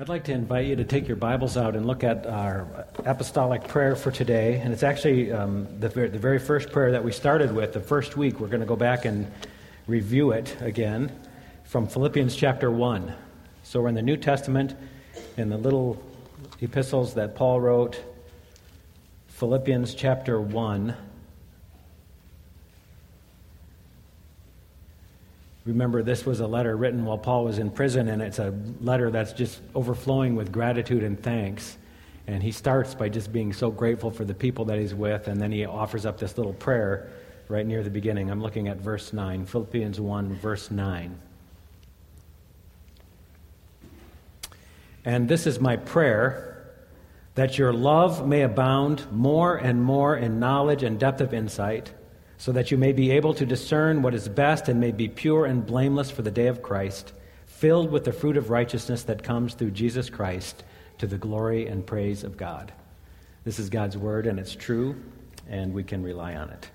I'd like to invite you to take your Bibles out and look at our apostolic prayer for today. And it's actually um, the, the very first prayer that we started with the first week. We're going to go back and review it again from Philippians chapter 1. So we're in the New Testament, in the little epistles that Paul wrote, Philippians chapter 1. Remember, this was a letter written while Paul was in prison, and it's a letter that's just overflowing with gratitude and thanks. And he starts by just being so grateful for the people that he's with, and then he offers up this little prayer right near the beginning. I'm looking at verse 9, Philippians 1, verse 9. And this is my prayer that your love may abound more and more in knowledge and depth of insight so that you may be able to discern what is best and may be pure and blameless for the day of Christ, filled with the fruit of righteousness that comes through Jesus Christ to the glory and praise of God. This is God's word, and it's true, and we can rely on it.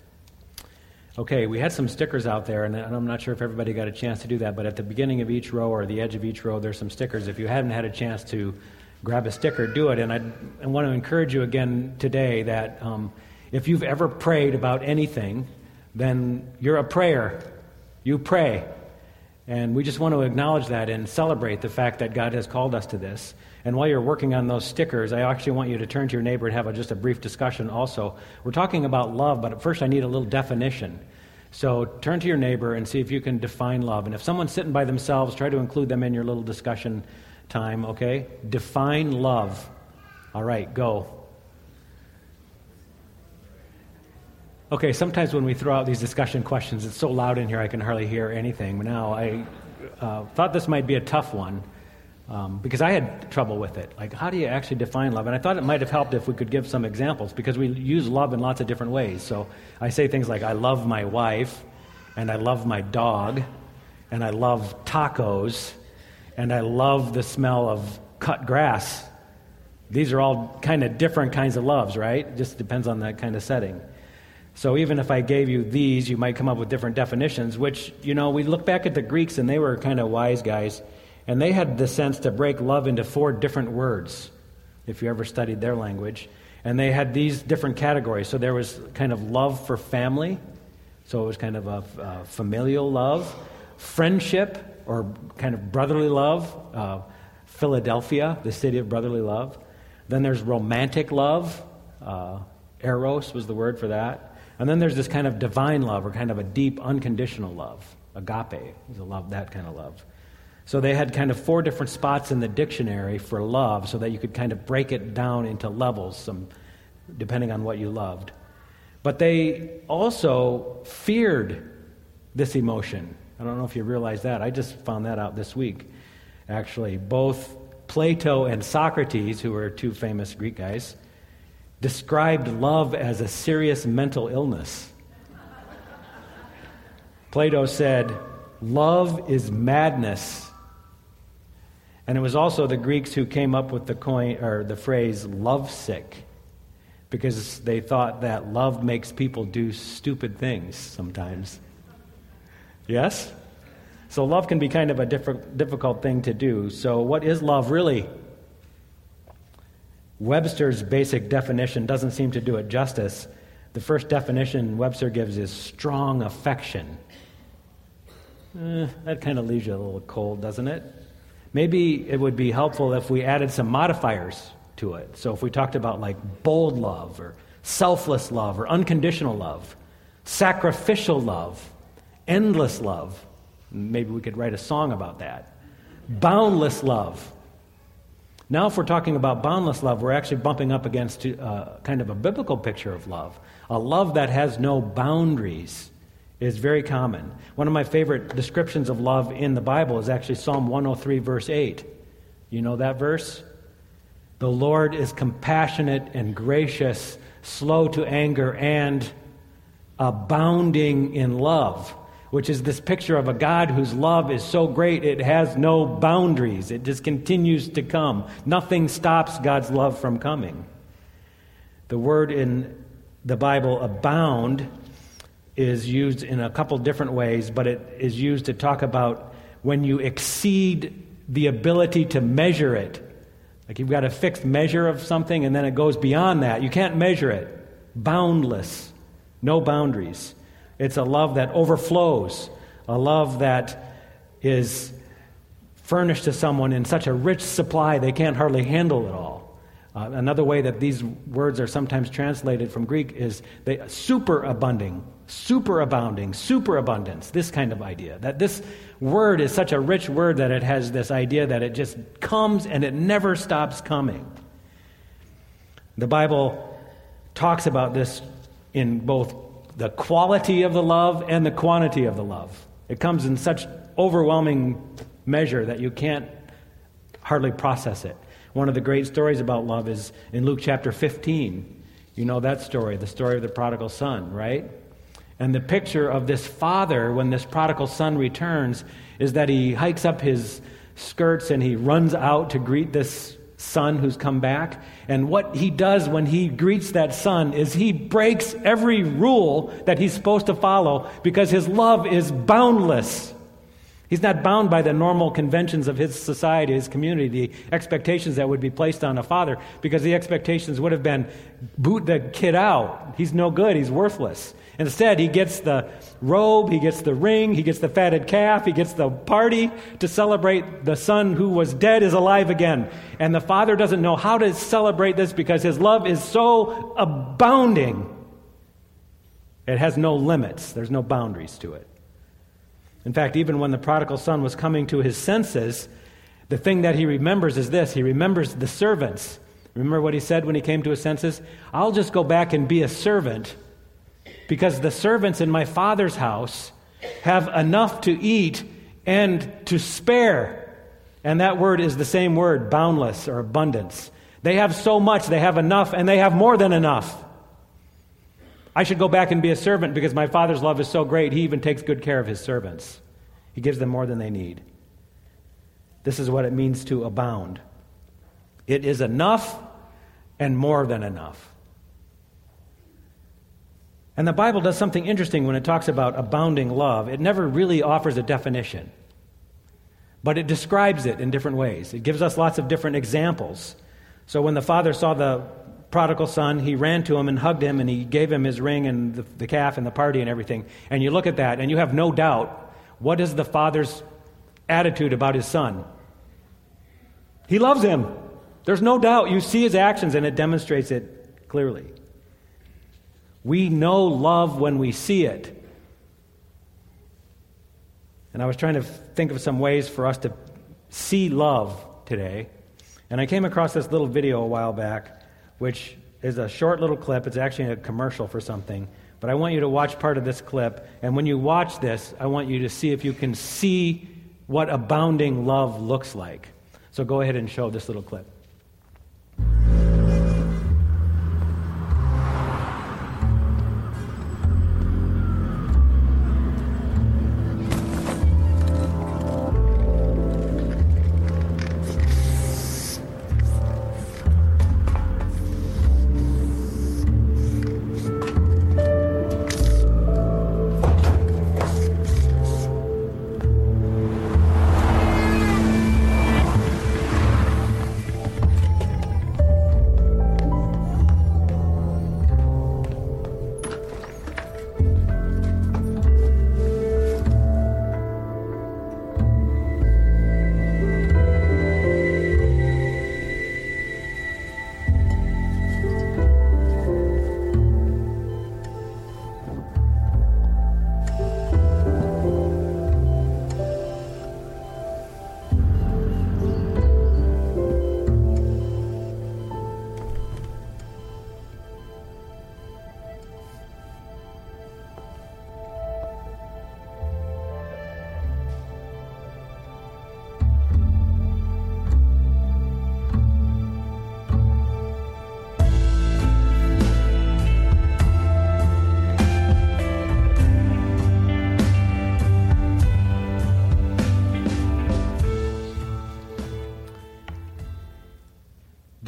Okay, we had some stickers out there, and I'm not sure if everybody got a chance to do that, but at the beginning of each row or the edge of each row, there's some stickers. If you hadn't had a chance to grab a sticker, do it. And I want to encourage you again today that um, if you've ever prayed about anything, then you're a prayer. You pray. And we just want to acknowledge that and celebrate the fact that God has called us to this. And while you're working on those stickers, I actually want you to turn to your neighbor and have a, just a brief discussion also. We're talking about love, but at first I need a little definition. So turn to your neighbor and see if you can define love. And if someone's sitting by themselves, try to include them in your little discussion time, okay? Define love. All right, go. Okay, sometimes when we throw out these discussion questions, it's so loud in here I can hardly hear anything. Now, I uh, thought this might be a tough one um, because I had trouble with it. Like, how do you actually define love? And I thought it might have helped if we could give some examples because we use love in lots of different ways. So I say things like, I love my wife, and I love my dog, and I love tacos, and I love the smell of cut grass. These are all kind of different kinds of loves, right? Just depends on that kind of setting. So even if I gave you these, you might come up with different definitions, which, you know, we look back at the Greeks and they were kind of wise guys, and they had the sense to break love into four different words, if you ever studied their language. And they had these different categories. So there was kind of love for family, so it was kind of a, familial love, friendship, or kind of brotherly love, uh, Philadelphia, the city of brotherly love. Then there's romantic love, uh, eros was the word for that. And then there's this kind of divine love, or kind of a deep, unconditional love. Agape is a love, that kind of love. So they had kind of four different spots in the dictionary for love so that you could kind of break it down into levels, some, depending on what you loved. But they also feared this emotion. I don't know if you realize that. I just found that out this week, actually. Both Plato and Socrates, who were two famous Greek guys, described love as a serious mental illness. Plato said, Love is madness. And it was also the Greeks who came up with the coin or the phrase lovesick because they thought that love makes people do stupid things sometimes. Yes? So love can be kind of a difficult thing to do. So what is love really? Webster's basic definition doesn't seem to do it justice. The first definition Webster gives is strong affection. Eh, that kind of leaves you a little cold, doesn't it? Maybe it would be helpful if we added some modifiers to it. So if we talked about like bold love or selfless love or unconditional love, sacrificial love, endless love, maybe we could write a song about that. Boundless love, now, if we're talking about boundless love, we're actually bumping up against uh, kind of a biblical picture of love. A love that has no boundaries is very common. One of my favorite descriptions of love in the Bible is actually Psalm 103, verse 8. You know that verse? The Lord is compassionate and gracious, slow to anger, and abounding in love which is this picture of a God whose love is so great it has no boundaries. It just continues to come. Nothing stops God's love from coming. The word in the Bible, abound, is used in a couple different ways, but it is used to talk about when you exceed the ability to measure it. Like you've got a fixed measure of something and then it goes beyond that. You can't measure it. Boundless, no boundaries. It's a love that overflows, a love that is furnished to someone in such a rich supply they can't hardly handle it all. Uh, another way that these words are sometimes translated from Greek is they superabounding, superabounding, superabundance, this kind of idea. That this word is such a rich word that it has this idea that it just comes and it never stops coming. The Bible talks about this in both the quality of the love and the quantity of the love. It comes in such overwhelming measure that you can't hardly process it. One of the great stories about love is in Luke chapter 15. You know that story, the story of the prodigal son, right? And the picture of this father when this prodigal son returns is that he hikes up his skirts and he runs out to greet this son who's come back. And what he does when he greets that son is he breaks every rule that he's supposed to follow because his love is boundless. He's not bound by the normal conventions of his society, his community, the expectations that would be placed on a father, because the expectations would have been boot the kid out. He's no good, he's worthless. Instead, he gets the robe, he gets the ring, he gets the fatted calf, he gets the party to celebrate the son who was dead is alive again. And the father doesn't know how to celebrate this because his love is so abounding. It has no limits, there's no boundaries to it. In fact, even when the prodigal son was coming to his senses, the thing that he remembers is this he remembers the servants. Remember what he said when he came to his senses? I'll just go back and be a servant because the servants in my father's house have enough to eat and to spare. And that word is the same word, boundless or abundance. They have so much, they have enough, and they have more than enough. I should go back and be a servant because my father's love is so great, he even takes good care of his servants. He gives them more than they need. This is what it means to abound. It is enough and more than enough. And the Bible does something interesting when it talks about abounding love. It never really offers a definition, but it describes it in different ways. It gives us lots of different examples. So when the father saw the prodigal son, he ran to him and hugged him and he gave him his ring and the, the calf and the party and everything. And you look at that and you have no doubt what is the father's attitude about his son? He loves him. There's no doubt. You see his actions and it demonstrates it clearly. We know love when we see it. And I was trying to think of some ways for us to see love today. And I came across this little video a while back which is a short little clip. It's actually a commercial for something. But I want you to watch part of this clip. And when you watch this, I want you to see if you can see what abounding love looks like. So go ahead and show this little clip.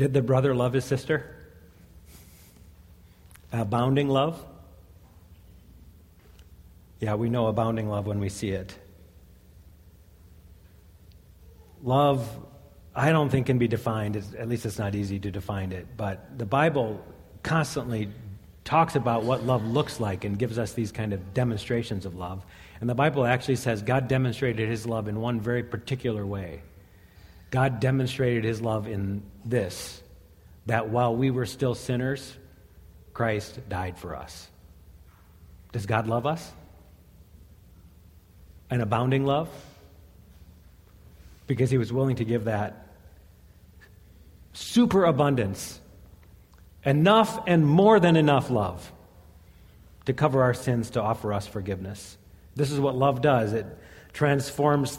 Did the brother love his sister? Abounding love? Yeah, we know abounding love when we see it. Love I don't think can be defined. It's, at least it's not easy to define it. But the Bible constantly talks about what love looks like and gives us these kind of demonstrations of love. And the Bible actually says God demonstrated his love in one very particular way. God demonstrated his love in this that while we were still sinners, Christ died for us. Does God love us? An abounding love? Because he was willing to give that superabundance, enough and more than enough love to cover our sins, to offer us forgiveness. This is what love does it transforms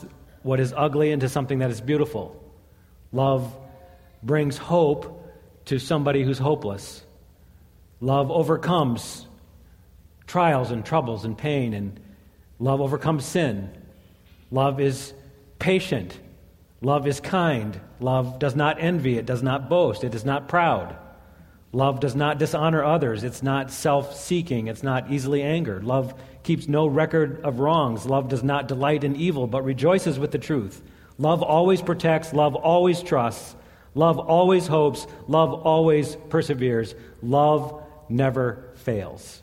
what is ugly into something that is beautiful. Love brings hope to somebody who's hopeless. Love overcomes trials and troubles and pain, and love overcomes sin. Love is patient. Love is kind. Love does not envy. It does not boast. It is not proud. Love does not dishonor others. It's not self seeking. It's not easily angered. Love keeps no record of wrongs. Love does not delight in evil, but rejoices with the truth. Love always protects. Love always trusts. Love always hopes. Love always perseveres. Love never fails.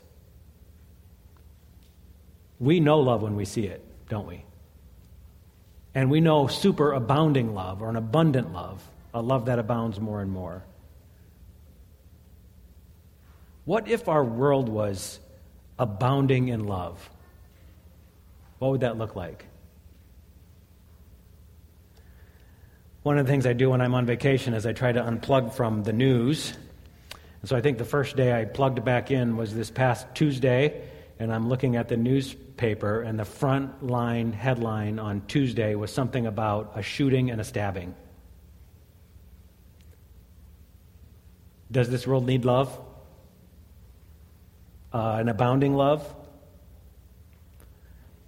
We know love when we see it, don't we? And we know super abounding love or an abundant love, a love that abounds more and more. What if our world was abounding in love? What would that look like? One of the things I do when I'm on vacation is I try to unplug from the news. And so I think the first day I plugged back in was this past Tuesday, and I'm looking at the newspaper, and the front line headline on Tuesday was something about a shooting and a stabbing. Does this world need love? Uh, an abounding love?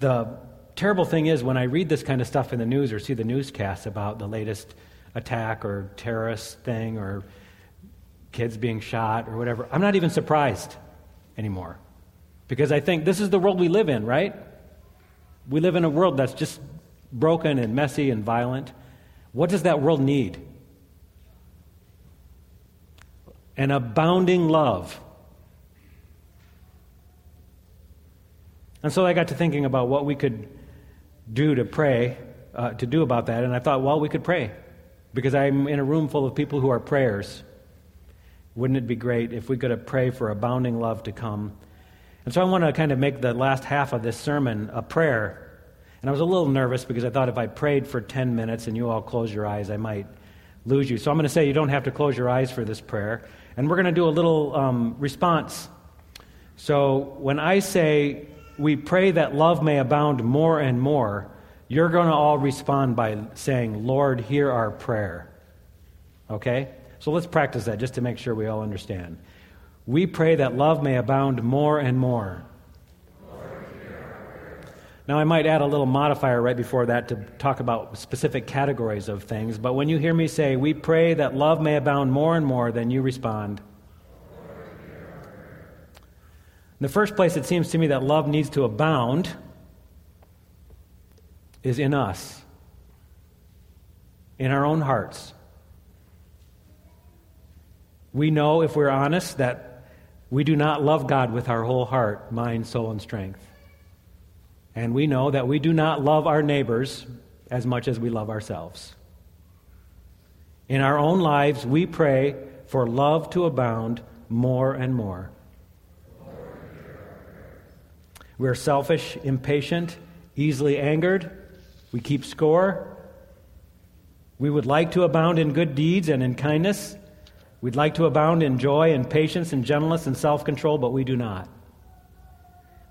The terrible thing is, when I read this kind of stuff in the news or see the newscasts about the latest attack or terrorist thing or kids being shot or whatever, I'm not even surprised anymore. Because I think this is the world we live in, right? We live in a world that's just broken and messy and violent. What does that world need? An abounding love. And so I got to thinking about what we could do to pray, uh, to do about that, and I thought, well, we could pray. Because I'm in a room full of people who are prayers. Wouldn't it be great if we could pray for abounding love to come? And so I want to kind of make the last half of this sermon a prayer. And I was a little nervous because I thought if I prayed for 10 minutes and you all close your eyes, I might lose you. So I'm going to say you don't have to close your eyes for this prayer. And we're going to do a little um, response. So when I say we pray that love may abound more and more, you're going to all respond by saying, Lord, hear our prayer. Okay? So let's practice that just to make sure we all understand. We pray that love may abound more and more. Now, I might add a little modifier right before that to talk about specific categories of things, but when you hear me say, We pray that love may abound more and more, then you respond. In the first place, it seems to me that love needs to abound is in us, in our own hearts. We know, if we're honest, that we do not love God with our whole heart, mind, soul, and strength. And we know that we do not love our neighbors as much as we love ourselves. In our own lives, we pray for love to abound more and more. We're selfish, impatient, easily angered. We keep score. We would like to abound in good deeds and in kindness. We'd like to abound in joy and patience and gentleness and self control, but we do not.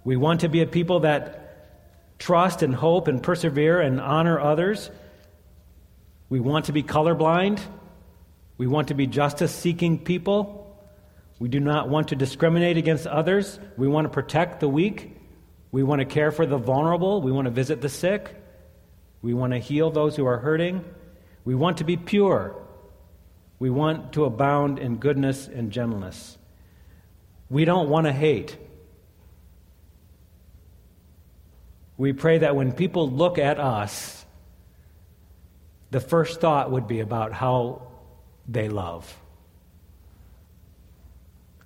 We want to be a people that trust and hope and persevere and honor others. We want to be colorblind. We want to be justice seeking people. We do not want to discriminate against others. We want to protect the weak. We want to care for the vulnerable. We want to visit the sick. We want to heal those who are hurting. We want to be pure. We want to abound in goodness and gentleness. We don't want to hate. We pray that when people look at us, the first thought would be about how they love.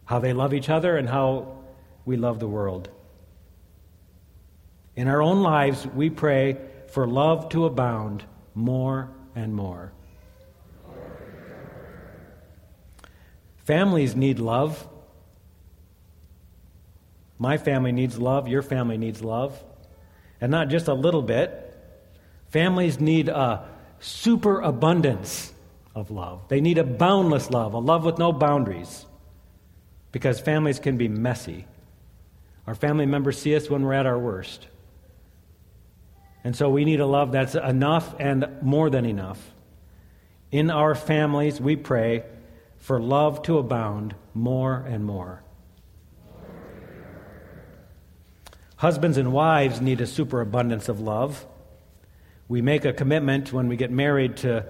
How they love each other and how we love the world. In our own lives, we pray for love to abound more and more. Families need love. My family needs love. Your family needs love. And not just a little bit. Families need a superabundance of love. They need a boundless love, a love with no boundaries. Because families can be messy. Our family members see us when we're at our worst. And so we need a love that's enough and more than enough. In our families, we pray for love to abound more and more. Husbands and wives need a superabundance of love. We make a commitment when we get married to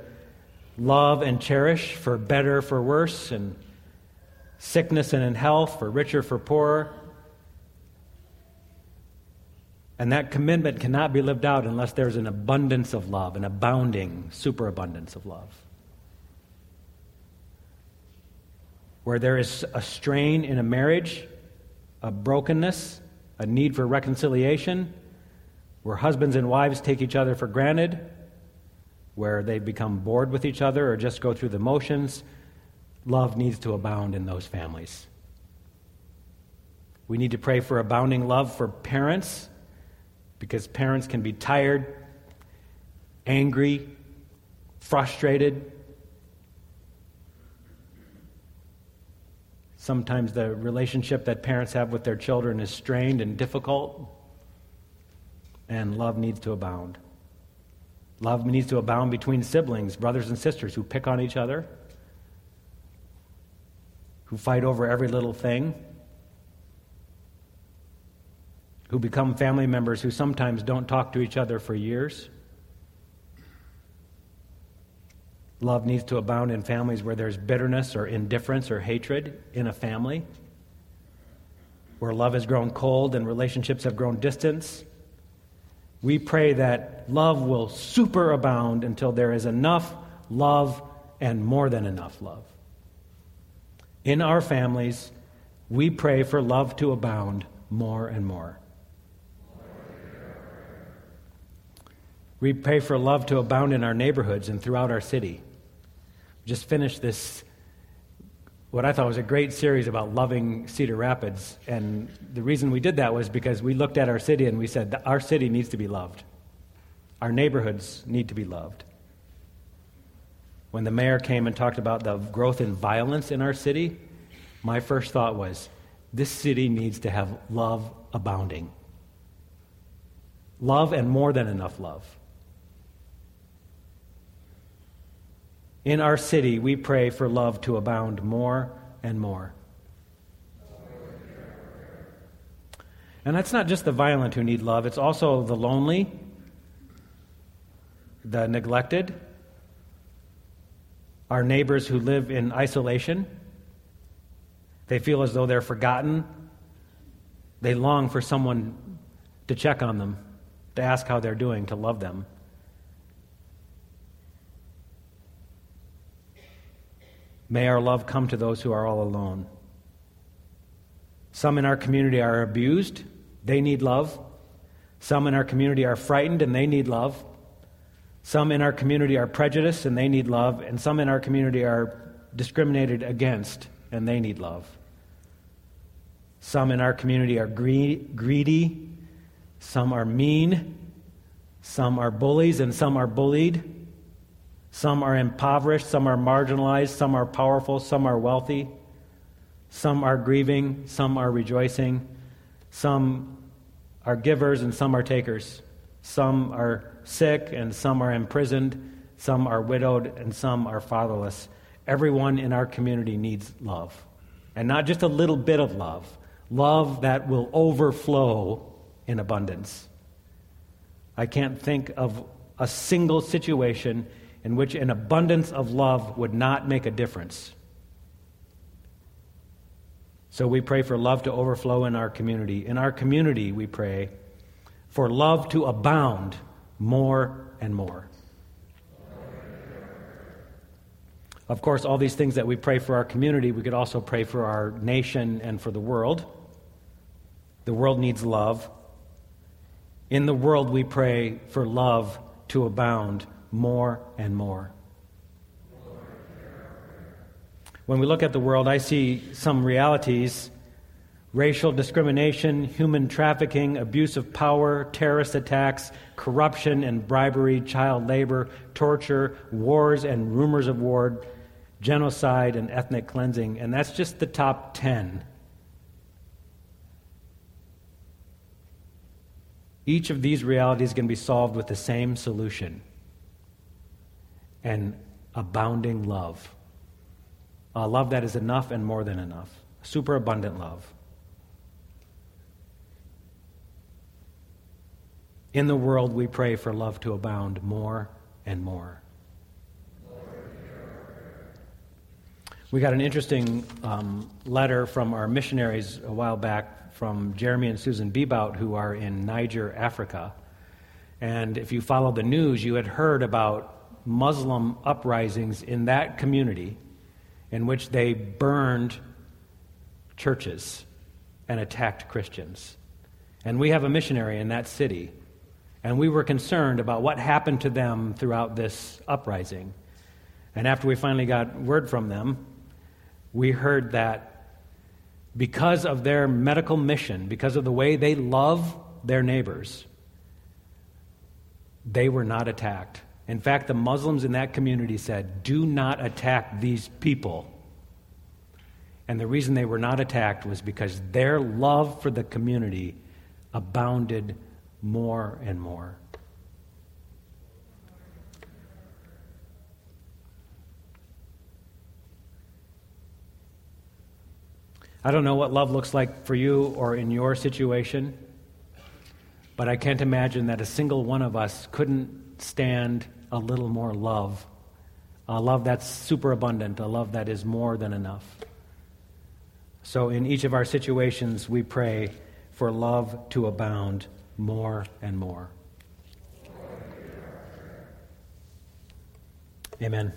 love and cherish for better, for worse, and sickness and in health, for richer, for poorer. And that commitment cannot be lived out unless there's an abundance of love, an abounding superabundance of love. Where there is a strain in a marriage, a brokenness, a need for reconciliation, where husbands and wives take each other for granted, where they become bored with each other or just go through the motions, love needs to abound in those families. We need to pray for abounding love for parents because parents can be tired, angry, frustrated. Sometimes the relationship that parents have with their children is strained and difficult, and love needs to abound. Love needs to abound between siblings, brothers and sisters who pick on each other, who fight over every little thing who become family members who sometimes don't talk to each other for years. Love needs to abound in families where there's bitterness or indifference or hatred in a family, where love has grown cold and relationships have grown distant. We pray that love will superabound until there is enough love and more than enough love. In our families, we pray for love to abound more and more. We pray for love to abound in our neighborhoods and throughout our city. Just finished this, what I thought was a great series about loving Cedar Rapids. And the reason we did that was because we looked at our city and we said, our city needs to be loved. Our neighborhoods need to be loved. When the mayor came and talked about the growth in violence in our city, my first thought was, this city needs to have love abounding. Love and more than enough love. In our city, we pray for love to abound more and more. And that's not just the violent who need love, it's also the lonely, the neglected, our neighbors who live in isolation. They feel as though they're forgotten. They long for someone to check on them, to ask how they're doing, to love them. May our love come to those who are all alone. Some in our community are abused, they need love. Some in our community are frightened and they need love. Some in our community are prejudiced and they need love. And some in our community are discriminated against and they need love. Some in our community are greedy. Some are mean. Some are bullies and some are bullied. Some are impoverished, some are marginalized, some are powerful, some are wealthy, some are grieving, some are rejoicing, some are givers and some are takers. Some are sick and some are imprisoned, some are widowed and some are fatherless. Everyone in our community needs love. And not just a little bit of love, love that will overflow in abundance. I can't think of a single situation in which an abundance of love would not make a difference. So we pray for love to overflow in our community. In our community, we pray for love to abound more and more. Of course, all these things that we pray for our community, we could also pray for our nation and for the world. The world needs love. In the world, we pray for love to abound more and more. When we look at the world, I see some realities racial discrimination, human trafficking, abuse of power, terrorist attacks, corruption and bribery, child labor, torture, wars and rumors of war, genocide and ethnic cleansing. And that's just the top 10. Each of these realities can be solved with the same solution and abounding love. A love that is enough and more than enough. Superabundant love. In the world, we pray for love to abound more and more. We got an interesting um, letter from our missionaries a while back from Jeremy and Susan Bebout, who are in Niger, Africa. And if you follow the news, you had heard about Muslim uprisings in that community in which they burned churches and attacked Christians. And we have a missionary in that city and we were concerned about what happened to them throughout this uprising. And after we finally got word from them, we heard that because of their medical mission, because of the way they love their neighbors, they were not attacked. In fact, the Muslims in that community said, Do not attack these people. And the reason they were not attacked was because their love for the community abounded more and more. I don't know what love looks like for you or in your situation, but I can't imagine that a single one of us couldn't stand a little more love. A love that's super abundant, a love that is more than enough. So, in each of our situations, we pray for love to abound more and more. Amen.